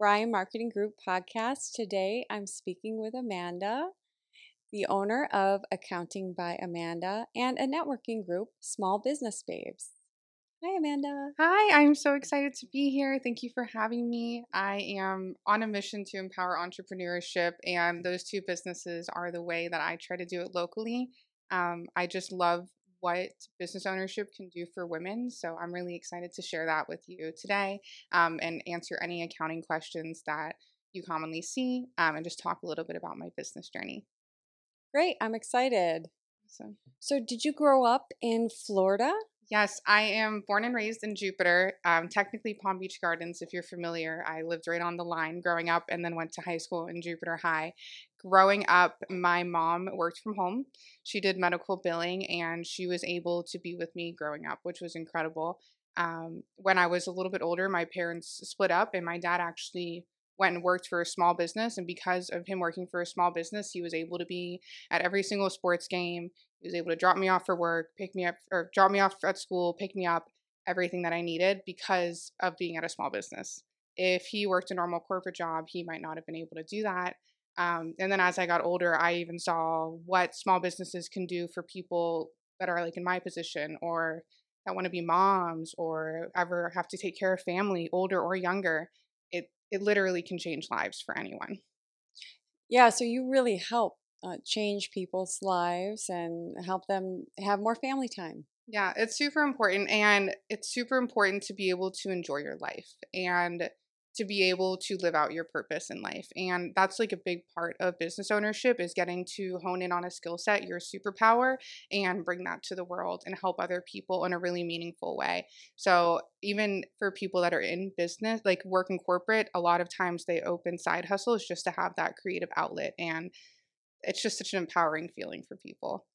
Brian Marketing Group podcast. Today I'm speaking with Amanda, the owner of Accounting by Amanda and a networking group, Small Business Babes. Hi, Amanda. Hi, I'm so excited to be here. Thank you for having me. I am on a mission to empower entrepreneurship, and those two businesses are the way that I try to do it locally. Um, I just love what business ownership can do for women. So I'm really excited to share that with you today um, and answer any accounting questions that you commonly see um, and just talk a little bit about my business journey. Great. I'm excited. So, so did you grow up in Florida? Yes, I am born and raised in Jupiter, um, technically Palm Beach Gardens, if you're familiar. I lived right on the line growing up and then went to high school in Jupiter High. Growing up, my mom worked from home. She did medical billing and she was able to be with me growing up, which was incredible. Um, when I was a little bit older, my parents split up and my dad actually went and worked for a small business. And because of him working for a small business, he was able to be at every single sports game. He was able to drop me off for work, pick me up, or drop me off at school, pick me up, everything that I needed because of being at a small business. If he worked a normal corporate job, he might not have been able to do that. Um, and then as I got older, I even saw what small businesses can do for people that are like in my position or that want to be moms or ever have to take care of family, older or younger. It it literally can change lives for anyone. Yeah, so you really help uh, change people's lives and help them have more family time. Yeah, it's super important. And it's super important to be able to enjoy your life and to be able to live out your purpose in life. And that's like a big part of business ownership is getting to hone in on a skill set, your superpower, and bring that to the world and help other people in a really meaningful way. So, even for people that are in business, like work in corporate, a lot of times they open side hustles just to have that creative outlet. And it's just such an empowering feeling for people.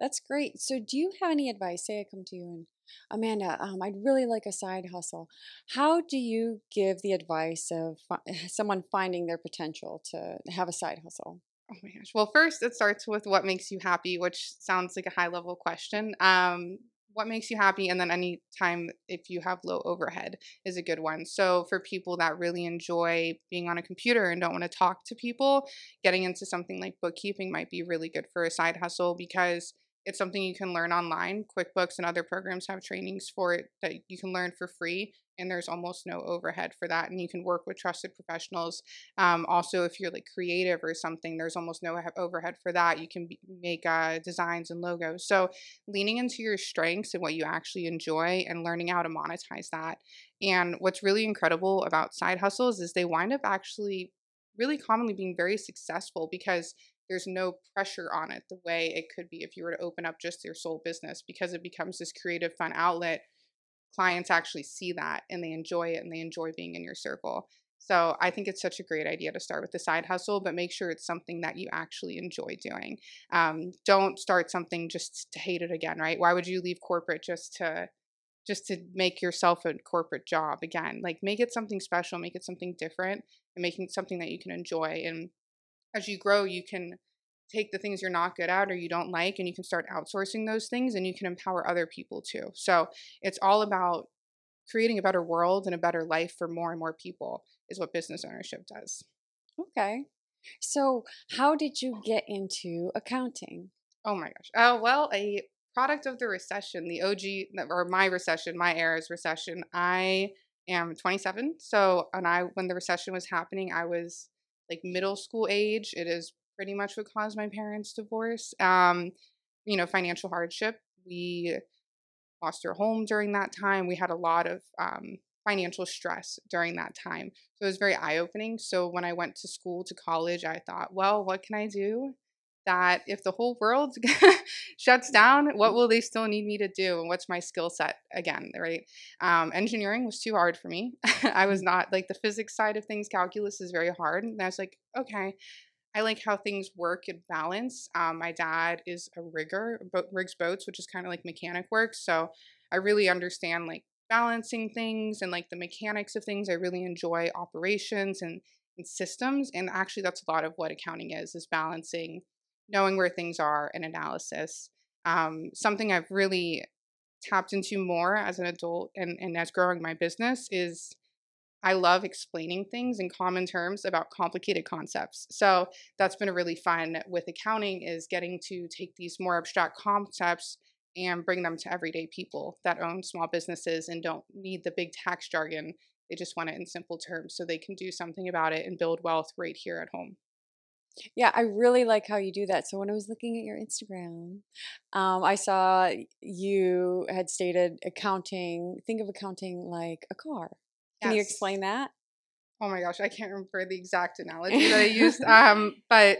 That's great. So, do you have any advice? Say I come to you and Amanda, um, I'd really like a side hustle. How do you give the advice of fi- someone finding their potential to have a side hustle? Oh my gosh. Well, first, it starts with what makes you happy, which sounds like a high level question. Um, what makes you happy and then any time if you have low overhead is a good one so for people that really enjoy being on a computer and don't want to talk to people getting into something like bookkeeping might be really good for a side hustle because it's something you can learn online. QuickBooks and other programs have trainings for it that you can learn for free, and there's almost no overhead for that. And you can work with trusted professionals. Um, also, if you're like creative or something, there's almost no overhead for that. You can be, make uh, designs and logos. So, leaning into your strengths and what you actually enjoy and learning how to monetize that. And what's really incredible about side hustles is they wind up actually really commonly being very successful because there's no pressure on it the way it could be if you were to open up just your sole business because it becomes this creative fun outlet clients actually see that and they enjoy it and they enjoy being in your circle. So i think it's such a great idea to start with the side hustle but make sure it's something that you actually enjoy doing. Um, don't start something just to hate it again right? Why would you leave corporate just to just to make yourself a corporate job again? Like make it something special make it something different and making something that you can enjoy and as you grow, you can take the things you're not good at or you don't like and you can start outsourcing those things and you can empower other people too. So it's all about creating a better world and a better life for more and more people is what business ownership does. Okay. So, how did you get into accounting? Oh my gosh. Oh, well, a product of the recession, the OG or my recession, my era's recession. I am 27. So, and I when the recession was happening, I was like middle school age. It is pretty much what caused my parents' divorce. Um, you know, financial hardship. We lost our home during that time. We had a lot of um, financial stress during that time. So it was very eye opening. So when I went to school to college, I thought, well, what can I do that if the whole world shuts down, what will they still need me to do? And what's my skill set again, right? Um, engineering was too hard for me. I was not like the physics side of things, calculus is very hard. And I was like, okay, I like how things work and balance. Um, my dad is a rigger, bo- rigs boats, which is kind of like mechanic work. So I really understand like balancing things and like the mechanics of things. I really enjoy operations and, and systems. And actually, that's a lot of what accounting is: is balancing knowing where things are and analysis. Um, something I've really tapped into more as an adult and, and as growing my business is I love explaining things in common terms about complicated concepts. So that's been really fun with accounting is getting to take these more abstract concepts and bring them to everyday people that own small businesses and don't need the big tax jargon. They just want it in simple terms so they can do something about it and build wealth right here at home. Yeah, I really like how you do that. So when I was looking at your Instagram, um, I saw you had stated accounting. Think of accounting like a car. Can you explain that? Oh my gosh, I can't remember the exact analogy that I used. um, but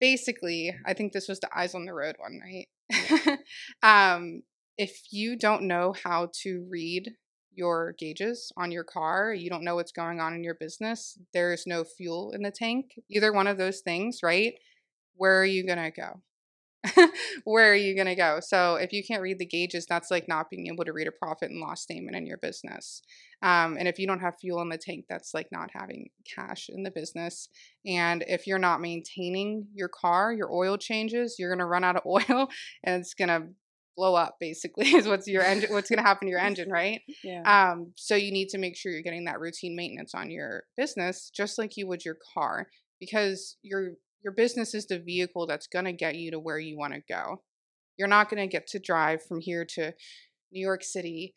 basically, I think this was the eyes on the road one, right? um, if you don't know how to read your gauges on your car, you don't know what's going on in your business, there's no fuel in the tank, either one of those things, right? Where are you going to go? where are you going to go? So if you can't read the gauges, that's like not being able to read a profit and loss statement in your business. Um, and if you don't have fuel in the tank, that's like not having cash in the business. And if you're not maintaining your car, your oil changes, you're going to run out of oil and it's going to blow up basically is what's your engine what's going to happen to your engine right yeah um so you need to make sure you're getting that routine maintenance on your business just like you would your car because your your business is the vehicle that's going to get you to where you want to go. You're not going to get to drive from here to New York City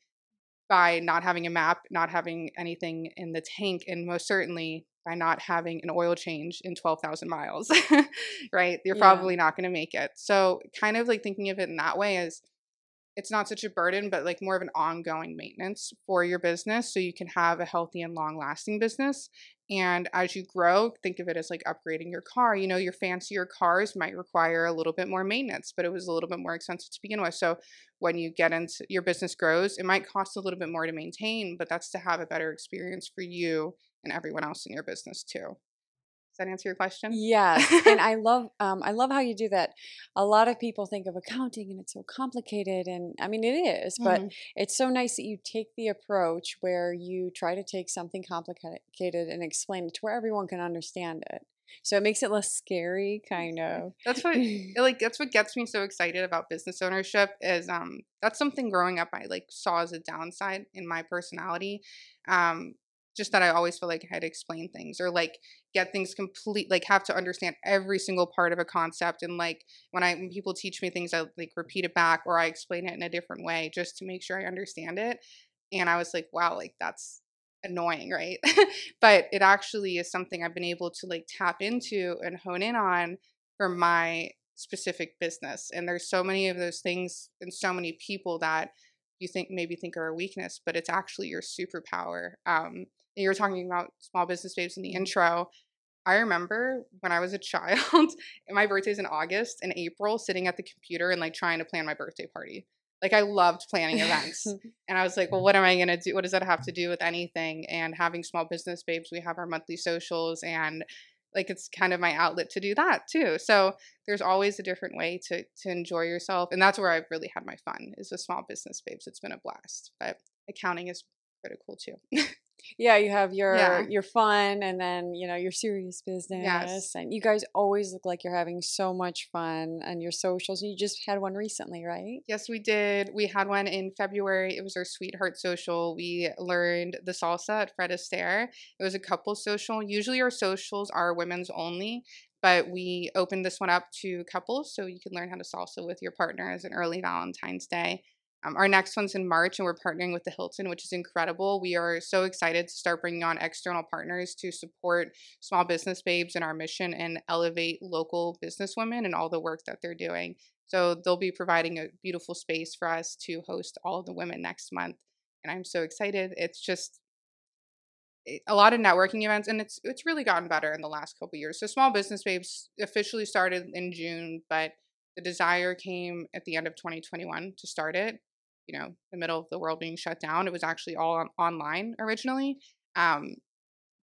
by not having a map, not having anything in the tank, and most certainly by not having an oil change in 12,000 miles, right? You're yeah. probably not going to make it. So, kind of like thinking of it in that way is it's not such a burden, but like more of an ongoing maintenance for your business so you can have a healthy and long lasting business. And as you grow, think of it as like upgrading your car. You know, your fancier cars might require a little bit more maintenance, but it was a little bit more expensive to begin with. So when you get into your business grows, it might cost a little bit more to maintain, but that's to have a better experience for you and everyone else in your business too Does that answer your question? Yes, and I love um, I love how you do that. A lot of people think of accounting and it's so complicated, and I mean it is, but mm. it's so nice that you take the approach where you try to take something complicated and explain it to where everyone can understand it. So it makes it less scary, kind of. That's what like that's what gets me so excited about business ownership is um that's something growing up I like saw as a downside in my personality. Um just that I always feel like I had to explain things or like get things complete, like have to understand every single part of a concept. And like when I when people teach me things, I like repeat it back or I explain it in a different way just to make sure I understand it. And I was like, wow, like that's annoying, right? but it actually is something I've been able to like tap into and hone in on for my specific business. And there's so many of those things and so many people that you think maybe think are a weakness, but it's actually your superpower. Um, you were talking about small business babes in the intro. I remember when I was a child, my birthday's in August and April, sitting at the computer and like trying to plan my birthday party. Like I loved planning events. and I was like, well, what am I going to do? What does that have to do with anything? And having small business babes, we have our monthly socials and like it's kind of my outlet to do that too. So there's always a different way to to enjoy yourself. And that's where I've really had my fun is with small business babes. It's been a blast. But accounting is critical too. Yeah, you have your yeah. your fun and then, you know, your serious business. Yes. And you guys always look like you're having so much fun and your socials. You just had one recently, right? Yes, we did. We had one in February. It was our sweetheart social. We learned the salsa at Fred Astaire. It was a couple social. Usually our socials are women's only, but we opened this one up to couples so you can learn how to salsa with your partner as an early Valentine's Day. Um, our next one's in March, and we're partnering with the Hilton, which is incredible. We are so excited to start bringing on external partners to support small business babes in our mission and elevate local businesswomen and all the work that they're doing. So they'll be providing a beautiful space for us to host all of the women next month, and I'm so excited. It's just a lot of networking events and it's it's really gotten better in the last couple years. So small business babes officially started in June, but the desire came at the end of 2021 to start it you know the middle of the world being shut down it was actually all on, online originally um,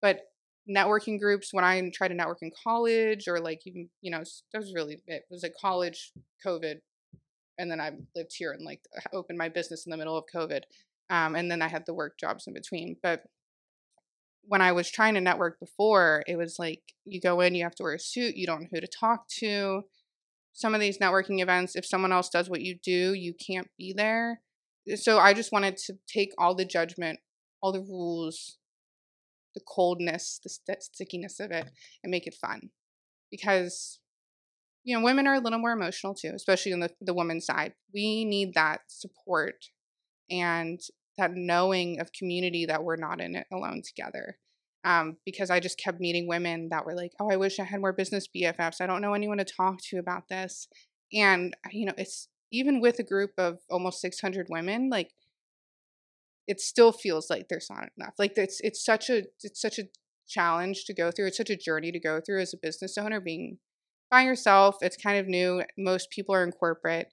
but networking groups when i tried to network in college or like even you know that was really it was a college covid and then i lived here and like opened my business in the middle of covid um, and then i had the work jobs in between but when i was trying to network before it was like you go in you have to wear a suit you don't know who to talk to some of these networking events, if someone else does what you do, you can't be there. So I just wanted to take all the judgment, all the rules, the coldness, the st- stickiness of it, and make it fun. Because, you know, women are a little more emotional too, especially on the, the woman's side. We need that support and that knowing of community that we're not in it alone together. Um, because I just kept meeting women that were like, "Oh, I wish I had more business BFFs. I don't know anyone to talk to about this." And you know, it's even with a group of almost 600 women, like it still feels like there's not enough. Like it's it's such a it's such a challenge to go through. It's such a journey to go through as a business owner being by yourself. It's kind of new. Most people are in corporate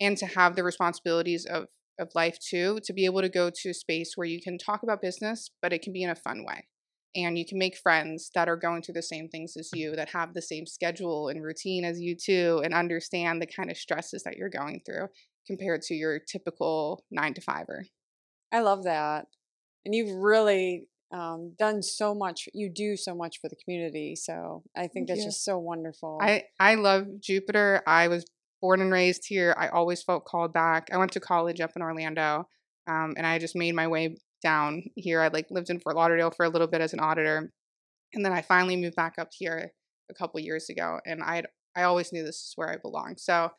and to have the responsibilities of of life too to be able to go to a space where you can talk about business but it can be in a fun way and you can make friends that are going through the same things as you that have the same schedule and routine as you too and understand the kind of stresses that you're going through compared to your typical 9 to 5er I love that. And you've really um, done so much. You do so much for the community. So I think Thank that's you. just so wonderful. I I love Jupiter. I was born and raised here. I always felt called back. I went to college up in Orlando, um, and I just made my way down here. I like lived in Fort Lauderdale for a little bit as an auditor, and then I finally moved back up here a couple years ago. And I I always knew this is where I belong. So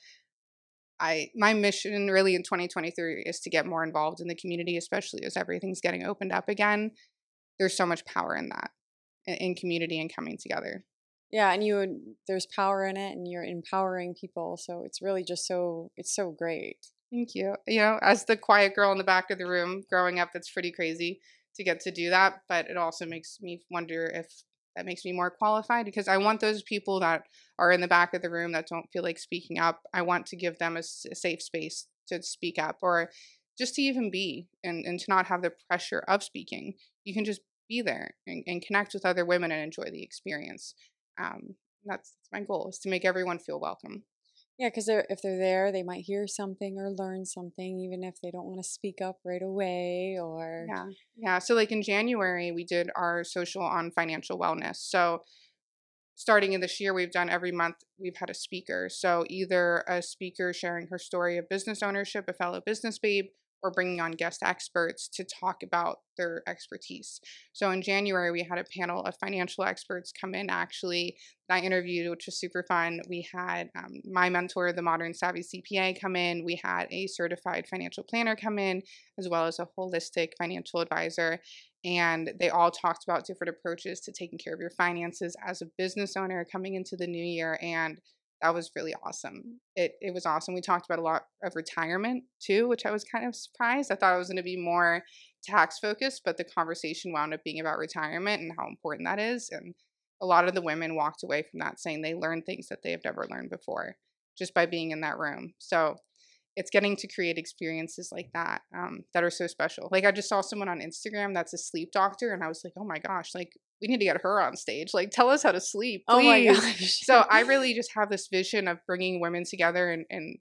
I my mission really in 2023 is to get more involved in the community, especially as everything's getting opened up again. There's so much power in that, in, community and coming together. yeah, and you there's power in it and you're empowering people. So it's really just so, it's so great. Thank you. You know, as the quiet girl in the back of the room growing up, that's pretty crazy to get to do that. But it also makes me wonder if that makes me more qualified because I want those people that are in the back of the room that don't feel like speaking up. I want to give them a safe space to speak up or just to even be and, and to not have the pressure of speaking. You can just be there and, and connect with other women and enjoy the experience. Um, that's, that's my goal is to make everyone feel welcome. Yeah, because if they're there, they might hear something or learn something, even if they don't want to speak up right away or. Yeah. Yeah. So, like in January, we did our social on financial wellness. So, starting in this year, we've done every month, we've had a speaker. So, either a speaker sharing her story of business ownership, a fellow business babe, or bringing on guest experts to talk about their expertise. So, in January, we had a panel of financial experts come in actually that I interviewed, which was super fun. We had um, my mentor, the Modern Savvy CPA, come in. We had a certified financial planner come in, as well as a holistic financial advisor. And they all talked about different approaches to taking care of your finances as a business owner coming into the new year. And that was really awesome. It it was awesome. We talked about a lot of retirement too, which I was kind of surprised. I thought it was going to be more tax focused, but the conversation wound up being about retirement and how important that is. And a lot of the women walked away from that saying they learned things that they have never learned before just by being in that room. So it's getting to create experiences like that um, that are so special. Like I just saw someone on Instagram that's a sleep doctor, and I was like, oh my gosh, like we need to get her on stage. Like tell us how to sleep, Oh my please. gosh. so I really just have this vision of bringing women together and, and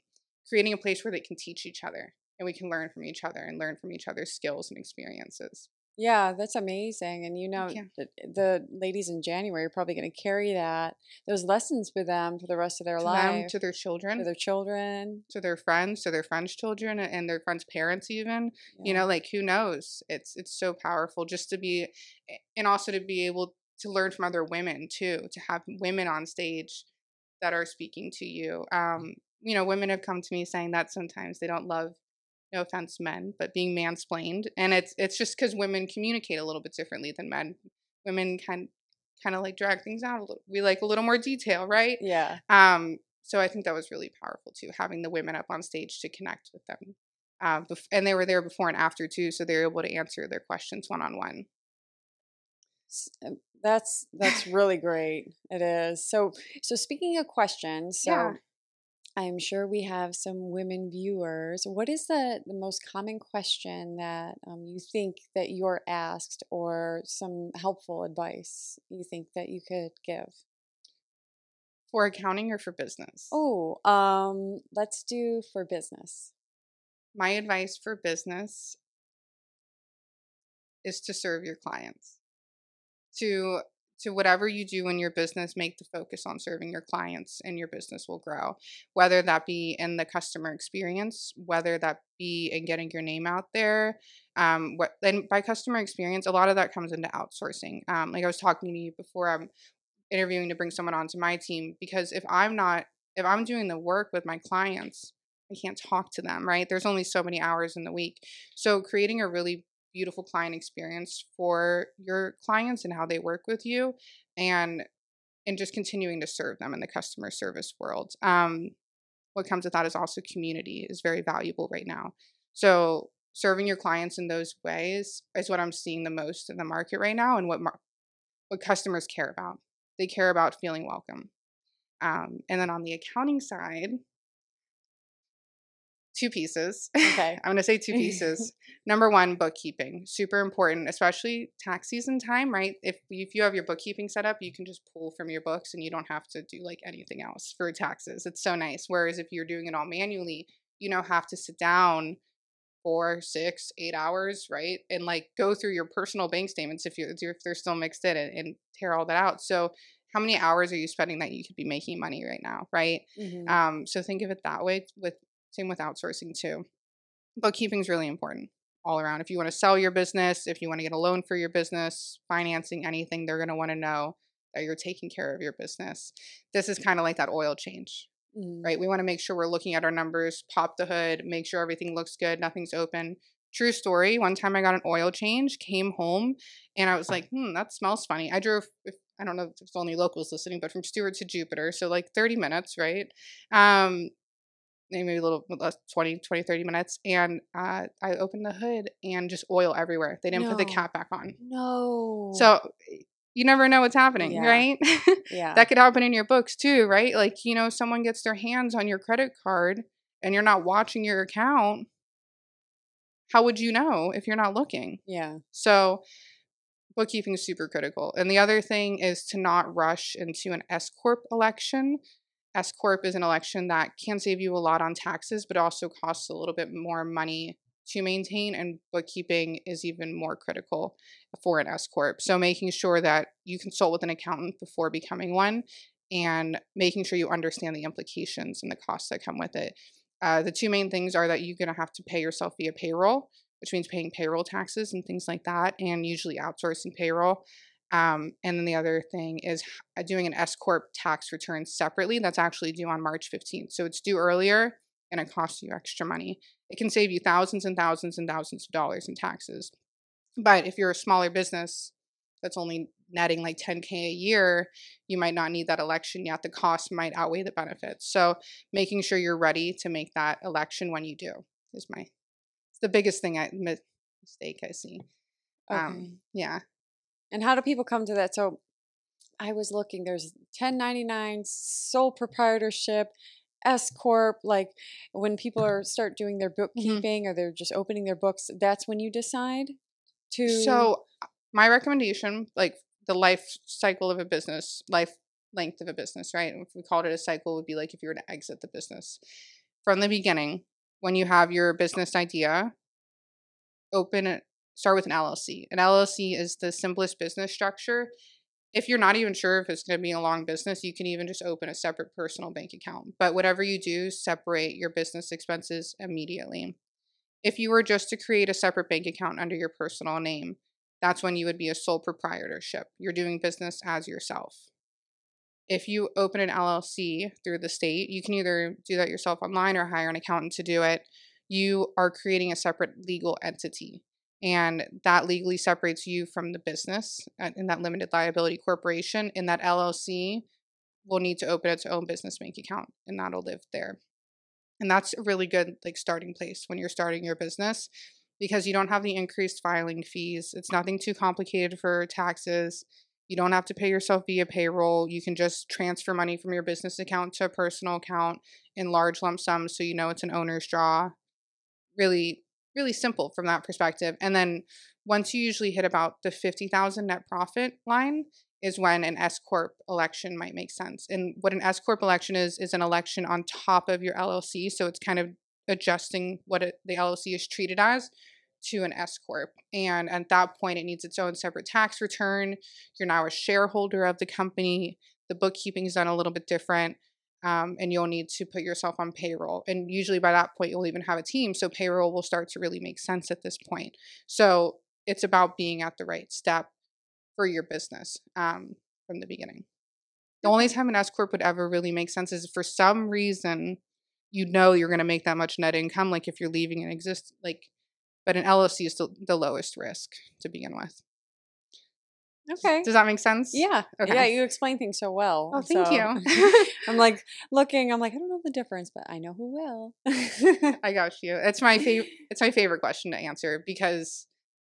creating a place where they can teach each other and we can learn from each other and learn from each other's skills and experiences. Yeah, that's amazing. And you know, you. the, the ladies in January are probably going to carry that, those lessons with them for the rest of their To life, them, to their children, to their children. to their friends, to their friends' children, and their friends' parents, even. You know, like who knows? It's it's so powerful just to be, and also to be able to learn from other women too. To have women on stage that are speaking to you. Um, you know, women have come to me saying that sometimes they don't love no offense men but being mansplained and it's it's just because women communicate a little bit differently than men women kind kind of like drag things out a little we like a little more detail right Yeah. um so i think that was really powerful too having the women up on stage to connect with them um, bef- and they were there before and after too so they were able to answer their questions one-on-one uh, That's that's really great. It is. So so speaking of questions, so Yeah. I'm sure we have some women viewers. What is the the most common question that um, you think that you're asked, or some helpful advice you think that you could give? for accounting or for business Oh, um, let's do for business. my advice for business is to serve your clients to to whatever you do in your business, make the focus on serving your clients and your business will grow. Whether that be in the customer experience, whether that be in getting your name out there. Um, what then by customer experience, a lot of that comes into outsourcing. Um, like I was talking to you before, I'm interviewing to bring someone onto my team because if I'm not, if I'm doing the work with my clients, I can't talk to them, right? There's only so many hours in the week. So creating a really beautiful client experience for your clients and how they work with you and and just continuing to serve them in the customer service world. Um, what comes with that is also community is very valuable right now. So serving your clients in those ways is what I'm seeing the most in the market right now and what mar- what customers care about. They care about feeling welcome. Um, and then on the accounting side, two pieces. Okay. I'm going to say two pieces. Number one, bookkeeping. Super important, especially tax season time, right? If, if you have your bookkeeping set up, you can just pull from your books and you don't have to do like anything else for taxes. It's so nice. Whereas if you're doing it all manually, you know, have to sit down four, six, eight hours, right? And like go through your personal bank statements if you if they're still mixed in and, and tear all that out. So how many hours are you spending that you could be making money right now, right? Mhm. Um, so think of it that way. With same with outsourcing too. Bookkeeping is really important all around. If you want to sell your business, if you want to get a loan for your business, financing anything, they're going to want to know that you're taking care of your business. This is kind of like that oil change, Mhm. right? We want to make sure we're looking at our numbers, pop the hood, make sure everything looks good, nothing's open. True story. One time I got an oil change, came home, and I was like, hmm, that smells funny. I drove, I don't know if it's only locals listening, but from Stuart to Jupiter. So like 30 minutes, right? Um, maybe a little less 20 20 30 minutes and uh, i opened the hood and just oil everywhere they didn't put the cap back on No. so you never know what's happening Yeah. right yeah. that could happen in your books too right like you know someone gets their hands on your credit card and you're not watching your account how would you know if you're not looking yeah. so bookkeeping is super critical. And the other thing is to not rush into an S corp election. S corp is an election that can save you a lot on taxes, but also costs a little bit more money to maintain. And bookkeeping is even more critical for an S corp. So making sure that you consult with an accountant before becoming one, and making sure you understand the implications and the costs that come with it. Uh, the two main things are that you're going to have to pay yourself via payroll which means paying payroll taxes and things like that, and usually outsourcing payroll. Um, and then the other thing is doing an S corp tax return separately. That's actually due on March 15th, so it's due earlier, and it costs you extra money. It can save you thousands and thousands and thousands of dollars in taxes. But if you're a smaller business that's only netting like 10k a year, you might not need that election yet. The cost might outweigh the benefits. So making sure you're ready to make that election when you do is my the biggest thing I mi- mistake I see. Okay. Um, yeah. And how do people come to that? So I was looking, there's 1099, sole proprietorship, S Corp. Like when people are start doing their bookkeeping or they're just opening their books, that's when you decide to. So uh, my recommendation, like the life cycle of a business, life length of a business, right? If we called it a cycle, would be like if you were to exit the business from the beginning. When you have your business idea, open it. Start with an LLC. An LLC is the simplest business structure. If you're not even sure if it's going to be a long business, you can even just open a separate personal bank account. But whatever you do, separate your business expenses immediately. If you were just to create a separate bank account under your personal name, that's when you would be a sole proprietorship. You're doing business as yourself. If you open an LLC through the state, you can either do that yourself online or hire an accountant to do it. You are creating a separate legal entity, and that legally separates you from the business in that limited liability corporation. And that LLC will need to open its own business bank account, and that'll live there. And that's a really good like starting place when you're starting your business because you don't have the increased filing fees. It's nothing too complicated for taxes. You don't have to pay yourself via payroll. You can just transfer money from your business account to a personal account in large lump sums so you know it's an owner's draw. Really, really simple from that perspective. And then once you usually hit about the 50,000 net profit line is when an S corp election might make sense. And what an S corp election is is an election on top of your LLC, so it's kind of adjusting what it, the LLC is treated as to an S corp, and at that point, it needs its own separate tax return. You're now a shareholder of the company. The bookkeeping is done a little bit different. Um, and you'll need to put yourself on payroll. And usually by that point, you'll even have a team. So payroll will start to really make sense at this point. So it's about being at the right step for your business um, from the beginning. The only time an S corp would ever really make sense is if for some reason you know you're going to make that much net income, like if you're leaving an exist like, but an LLC is the, the lowest risk to begin with. Okay. Does that make sense? Yeah. Okay. Yeah, you explain things so well. Oh, thank so- you. I'm like looking, I'm like, I don't know the difference, but I know who will. I got you. It's my favorite. It's my favorite question to answer because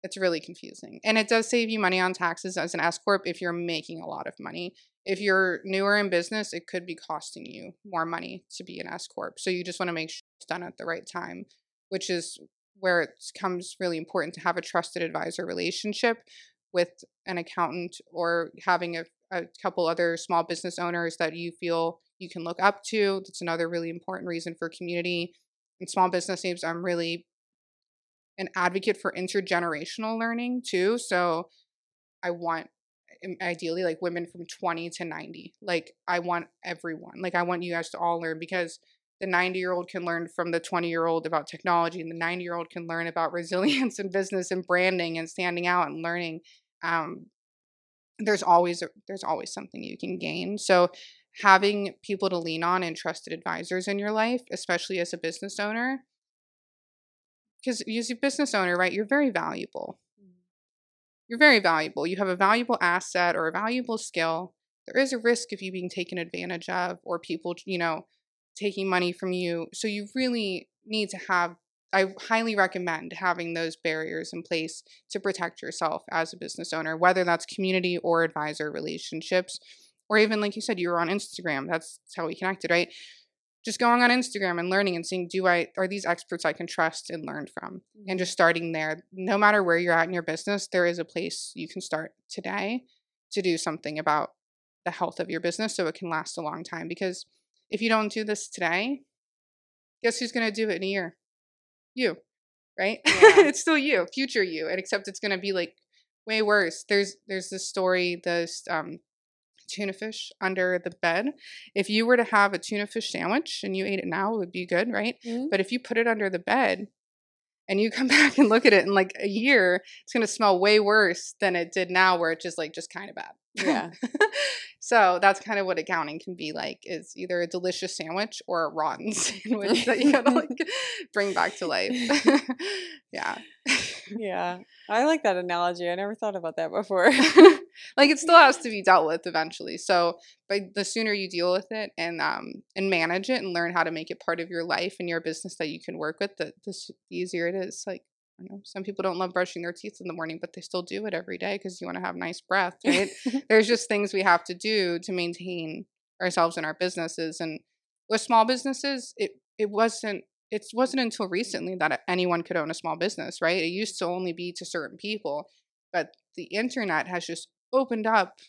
it's really confusing, and it does save you money on taxes as an S corp if you're making a lot of money. If you're newer in business, it could be costing you more money to be an S corp. So you just want to make sure it's done at the right time, which is where it comes really important to have a trusted advisor relationship with an accountant or having a, a couple other small business owners that you feel you can look up to. That's another really important reason for community and small business babes. I'm really an advocate for intergenerational learning too. So I want um, ideally like women from 20 to 90. Like I want everyone. Like I want you guys to all learn because the 90 year old can learn from the 20 year old about technology and the 90 year old can learn about resilience and business and branding and standing out and learning um, there's always there's always something you can gain. So having people to lean on and trusted advisors in your life especially as a business owner because as a business owner right you're very valuable. You're very valuable. You have a valuable asset or a valuable skill. There is a risk of you being taken advantage of or people you know taking money from you. So you really need to have I highly recommend having those barriers in place to protect yourself as a business owner, whether that's community or advisor relationships, or even like you said, you were on Instagram. That's how we connected, right? Just going on Instagram and learning and seeing, do I are these experts I can trust and learn from? And just starting there. No matter where you're at in your business, there is a place you can start today to do something about the health of your business so it can last a long time. Because if you don't do this today, guess who's going to do it in a year? You, right? Yeah. it's still you, future you, and except it's going to be like way worse. There's there's this story, this um, tuna fish under the bed. If you were to have a tuna fish sandwich and you ate it now, it would be good, right? Mhm. But if you put it under the bed and you come back and look at it in like a year, it's going to smell way worse than it did now, where it's just like just kind of bad. Yeah. so that's kind of what accounting can be like is either a delicious sandwich or a rotten sandwich that you gotta like bring back to life. yeah. yeah. I like that analogy. I never thought about that before. Like it still has to be dealt with eventually. So but the sooner you deal with it and um and manage it and learn how to make it part of your life and your business that you can work with, the, the easier it is. Like I know some people don't love brushing their teeth in the morning, but they still do it every day because you want to have nice breath, right? There's just things we have to do to maintain ourselves and our businesses. And with small businesses, it it wasn't it wasn't until recently that anyone could own a small business, right? It used to only be to certain people, but the internet has just opened up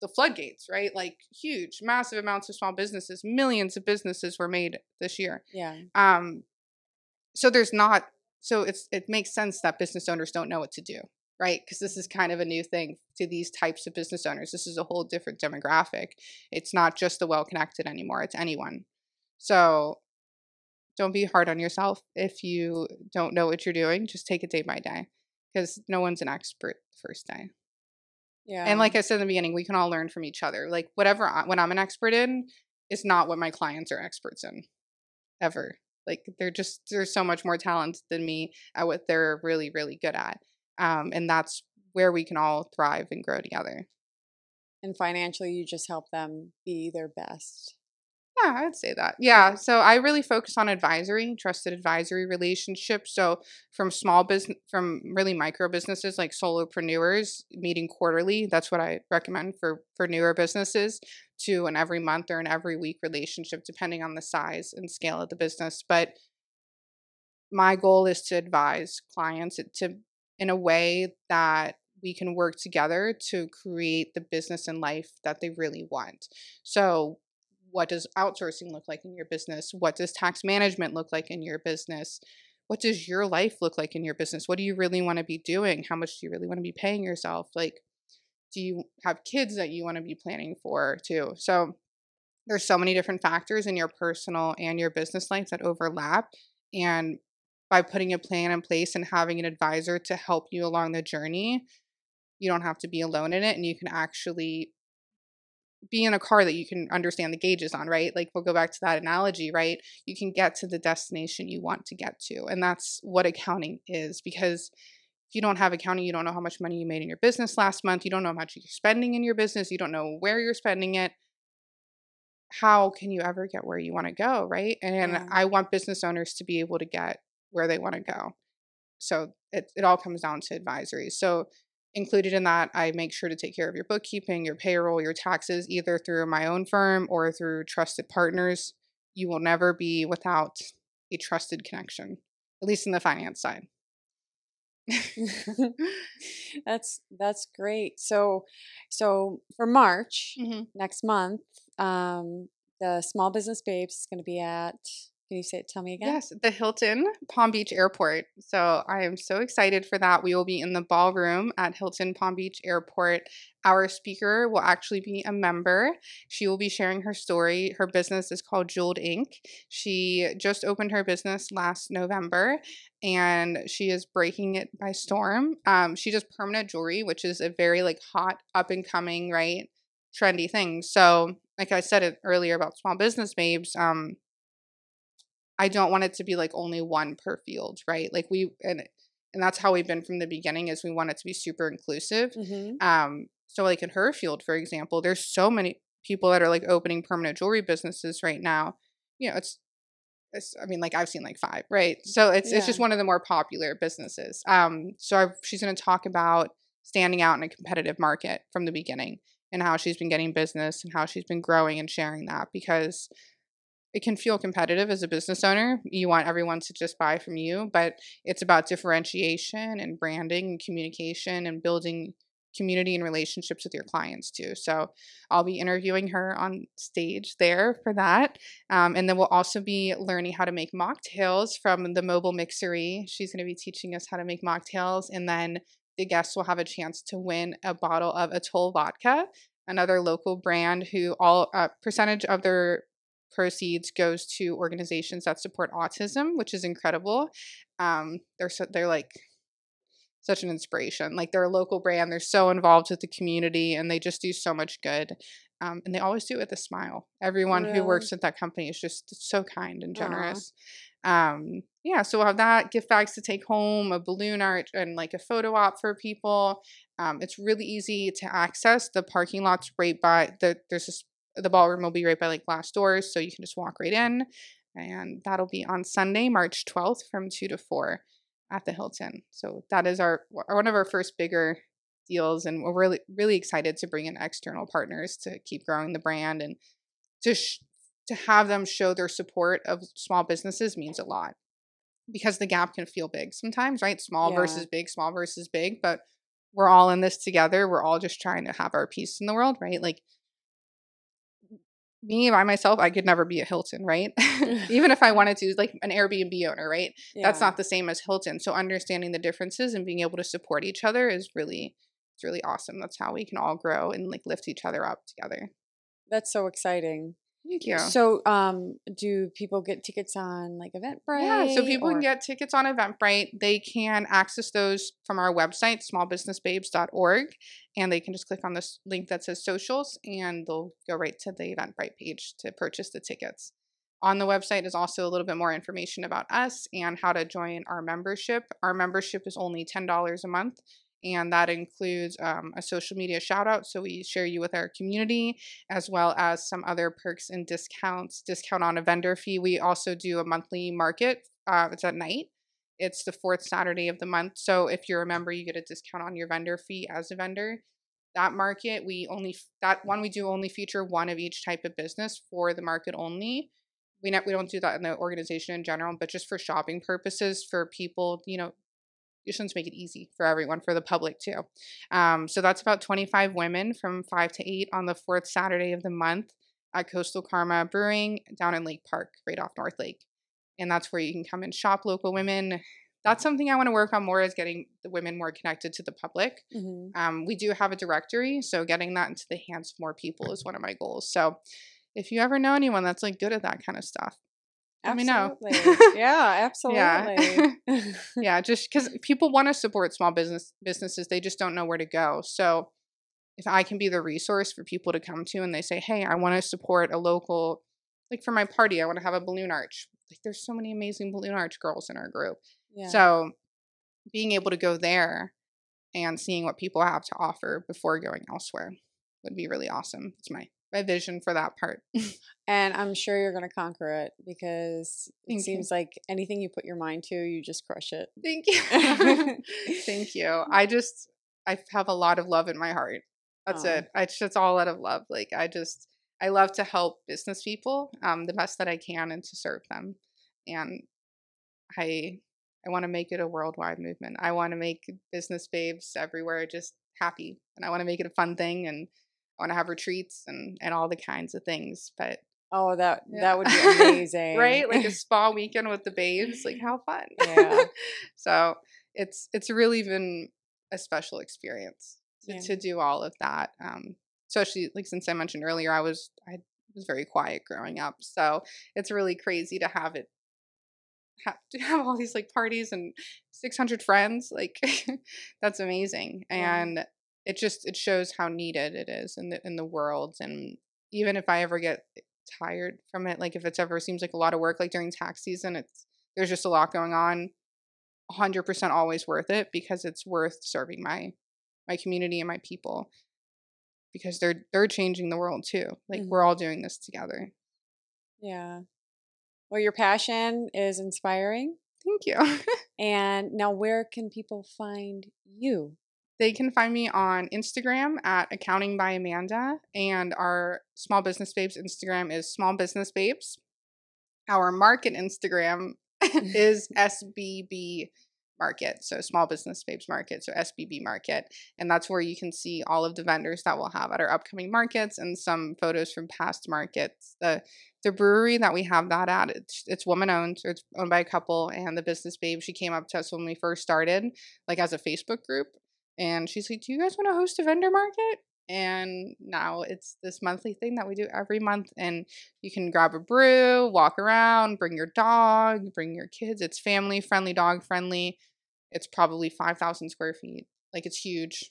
the floodgates, right? Like huge, massive amounts of small businesses, millions of businesses were made this year. yeah. Um, so there's not so it's it makes sense that business owners don't know what to do, right? Because this is kind of a new thing to these types of business owners. This is a whole different demographic. It's not just the well connected anymore. It's anyone. So don't be hard on yourself if you don't know what you're doing. Just take it day by day, because no one's an expert the first day. Yeah. And like I said in the beginning, we can all learn from each other. Like whatever I, what I'm an expert in is not what my clients are experts in, ever. Like they're just they're so much more talented than me at what they're really really good at, um, and that's where we can all thrive and grow together. and financially, you just help them be their best. Yeah, I'd say that. Yeah. So I really focus on advisory, trusted advisory relationships. So from small business, from really micro businesses like solopreneurs meeting quarterly, that's what I recommend for for newer businesses to an every month or an every week relationship, depending on the size and scale of the business. But my goal is to advise clients to in a way that we can work together to create the business and life that they really want. So what does outsourcing look like in your business? What does tax management look like in your business? what does your life look like in your business? What do you really want to be doing? How much do you really want to be paying yourself? Like, do you have kids that you want to be planning for too? So there's so many different factors in your personal and your business life that overlap. And by putting a plan in place and having an advisor to help you along the journey, you don't have to be alone in it and you can actually be in a car that you can understand the gauges on, right? Like we'll go back to that analogy, right? You can get to the destination you want to get to. And that's what accounting is because if you don't have accounting, you don't know how much money you made in your business last month, you don't know how much you're spending in your business, you don't know where you're spending it. How can you ever get where you want to go, right? And Yeah. I want business owners to be able to get where they want to go. So it, it all comes down to advisory. So included in that, I make sure to take care of your bookkeeping, your payroll, your taxes, either through my own firm or through trusted partners. You will never be without a trusted connection, at least in the finance side. that's that's great. So so for March Mhm. next month, um, the Small Business Babes is going to be at. Can you say it? Tell me again. Yes, the Hilton Palm Beach Airport. So I am so excited for that. We will be in the ballroom at Hilton Palm Beach Airport. Our speaker will actually be a member. She will be sharing her story. Her business is called Jeweled Inc. She just opened her business last November and she is breaking it by storm. Um, she does permanent jewelry, which is a very like hot, up and coming, right? Trendy thing. So, like I said it earlier about small business babes, um, I don't want it to be like only one per field, right? Like we and and that's how we've been from the beginning is we want it to be super inclusive. Mm-hmm. Um so like in her field, for example, there's so many people that are like opening permanent jewelry businesses right now. You know, it's it's, I mean, like I've seen like five, right? So it's it's just one of the more popular businesses. Um, so I, she's going to talk about standing out in a competitive market from the beginning and how she's been getting business and how she's been growing and sharing that because it can feel competitive as a business owner. You want everyone to just buy from you, but it's about differentiation and branding and communication and building community and relationships with your clients too. So I'll be interviewing her on stage there for that. Um, and then we'll also be learning how to make mocktails from the mobile mixery. She's going to be teaching us how to make mocktails. And then the guests will have a chance to win a bottle of Atoll vodka, another local brand who all uh, percentage of their proceeds goes to organizations that support autism, which is incredible. Um, they're so, they're like such an inspiration. Like they're a local brand. They're so involved with the community and they just do so much good. Um, and they always do it with a smile. Everyone who works at that company is just so kind and generous. Um, yeah, so we'll have that gift bags to take home, a balloon art, and like a photo op for people. Um, it's really easy to access. The parking lot's right by the there's this the ballroom will be right by like glass doors, so you can just walk right in. And that'll be on Sunday, March 12th from 2 to 4 at the Hilton. So that is our one of our first bigger deals, and we're really really excited to bring in external partners to keep growing the brand and to sh- to have them show their support of small businesses means a lot because the gap can feel big sometimes, right? Small Yeah. versus big, small versus big, but we're all in this together. We're all just trying to have our piece in the world, right? Like me by myself, I could never be a Hilton, right? Even if I wanted to, like an Airbnb owner, right? That's not the same as Hilton. So understanding the differences and being able to support each other is really it's really awesome. That's how we can all grow and like lift each other up together. That's so exciting. Thank you. So, um, do people get tickets on like Eventbrite? Yeah, so people or- can get tickets on Eventbrite. They can access those from our website, smallbusinessbabes.org, and they can just click on this link that says socials and they'll go right to the Eventbrite page to purchase the tickets. On the website is also a little bit more information about us and how to join our membership. Our membership is only $10 a month, and that includes um, a social media shout out. So we share you with our community, as well as some other perks and discounts, discount on a vendor fee. We also do a monthly market. Uh, it's at night. It's the fourth Saturday of the month. So if you're a member, you get a discount on your vendor fee as a vendor. That market, we only that one we do only feature one of each type of business for the market only. We not, we don't do that in the organization in general, but just for shopping purposes for people, you know, just want to make it easy for everyone, for the public too. Um, so that's about 25 women from 5 to 8 on the fourth Saturday of the month at Coastal Karma Brewing down in Lake Park, right off North Lake. and that's where you can come and shop local women. That's something I want to work on more is getting the women more connected to the public. Mm-hmm. Um, we do have a directory, so getting that into the hands of more people is one of my goals. So if you ever know anyone that's like good at that kind of stuff, let me know. Yeah, absolutely. Yeah. yeah, just because people want to support small business businesses, they just don't know where to go. So if I can be the resource for people to come to and they say, hey, I want to support a local, like for my party, I want to have a balloon arch. Like there's so many amazing balloon arch girls in our group. yeah. So being able to go there and seeing what people have to offer before going elsewhere would be really awesome. It's my my vision for that part. and I'm sure you're going to conquer it because it Thank you. seems like anything you put your mind to, you just crush it. Thank you. Thank you. I just I have a lot of love in my heart. That's it. I just it's all out of love. Like I just I love to help business people um the best that I can and to serve them. And I I want to make it a worldwide movement. I want to make business babes everywhere just happy. And I want to make it a fun thing and I want to have retreats and and all the kinds of things. But Oh, that Yeah. that would be amazing. right? Like a spa weekend with the babes. Like how fun. Yeah. so it's it's really been a special experience to, Yeah. to do all of that. Um, especially like since I mentioned earlier, I was I was very quiet growing up. So it's really crazy to have it have to have all these like parties and 600 friends like that's amazing Yeah. and it just it shows how needed it is in the in the world and even if i ever get tired from it like if it's ever seems like a lot of work like during tax season it's there's just a lot going on 100% always worth it because it's worth serving my my community and my people because they're they're changing the world too like mm-hmm. we're all doing this together Yeah. Well, your passion is inspiring. thank you And now, where can people find you? They can find me on Instagram at Accounting by Amanda, and our Small Business Babes Instagram is Small Business Babes. Our market Instagram is SBB Market, so Small Business Babes Market, so SBB Market, and that's where you can see all of the vendors that we'll have at our upcoming markets and some photos from past markets. The the brewery that we have that at it's, it's woman owned so it's owned by a couple and the business babe she came up to us when we first started like as a facebook group and she's like, Do you guys want to host a vendor market? And now it's this monthly thing that we do every month. And you can grab a brew, walk around, bring your dog, bring your kids. It's family friendly, dog friendly. It's probably 5,000 square feet. Like it's huge.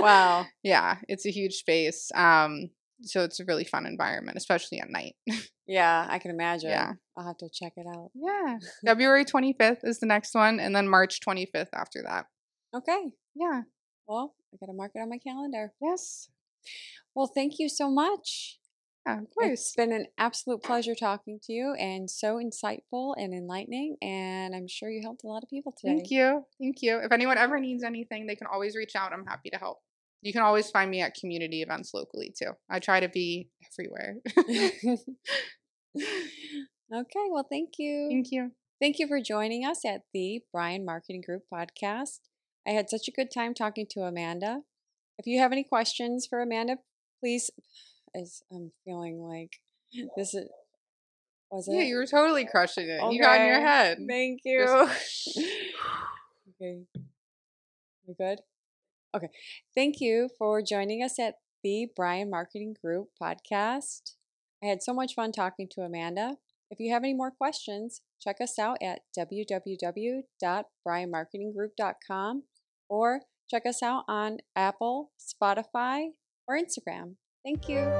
Wow. yeah, it's a huge space. Um, so it's a really fun environment, especially at night. Yeah, I can imagine. Yeah. I'll have to check it out. yeah. February 25th is the next one, and then March 25th after that. Okay. Yeah. Well, I got to mark it on my calendar. Yes. Well, thank you so much. Yeah, of It's course. been an absolute pleasure talking to you and so insightful and enlightening. And I'm sure you helped a lot of people today. Thank you. Thank you. If anyone ever needs anything, they can always reach out. I'm happy to help. You can always find me at community events locally too. I try to be everywhere. okay. Well, thank you. Thank you. Thank you for joining us at the Brian Marketing Group podcast. I had such a good time talking to Amanda. If you have any questions for Amanda, please, as I'm feeling like this is, was it? Yeah, you were totally crushing it. You got in your head. Thank you. okay. We good? Okay. Thank you for joining us at the Brian Marketing Group podcast. I had so much fun talking to Amanda. If you have any more questions, check us out at www.brianmarketinggroup.com or check us out on Apple, Spotify, or Instagram. Thank you.